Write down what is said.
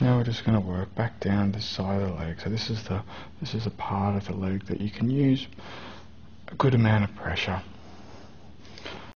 Now we're just going to work back down the side of the leg. So this is the this is a part of the leg that you can use a good amount of pressure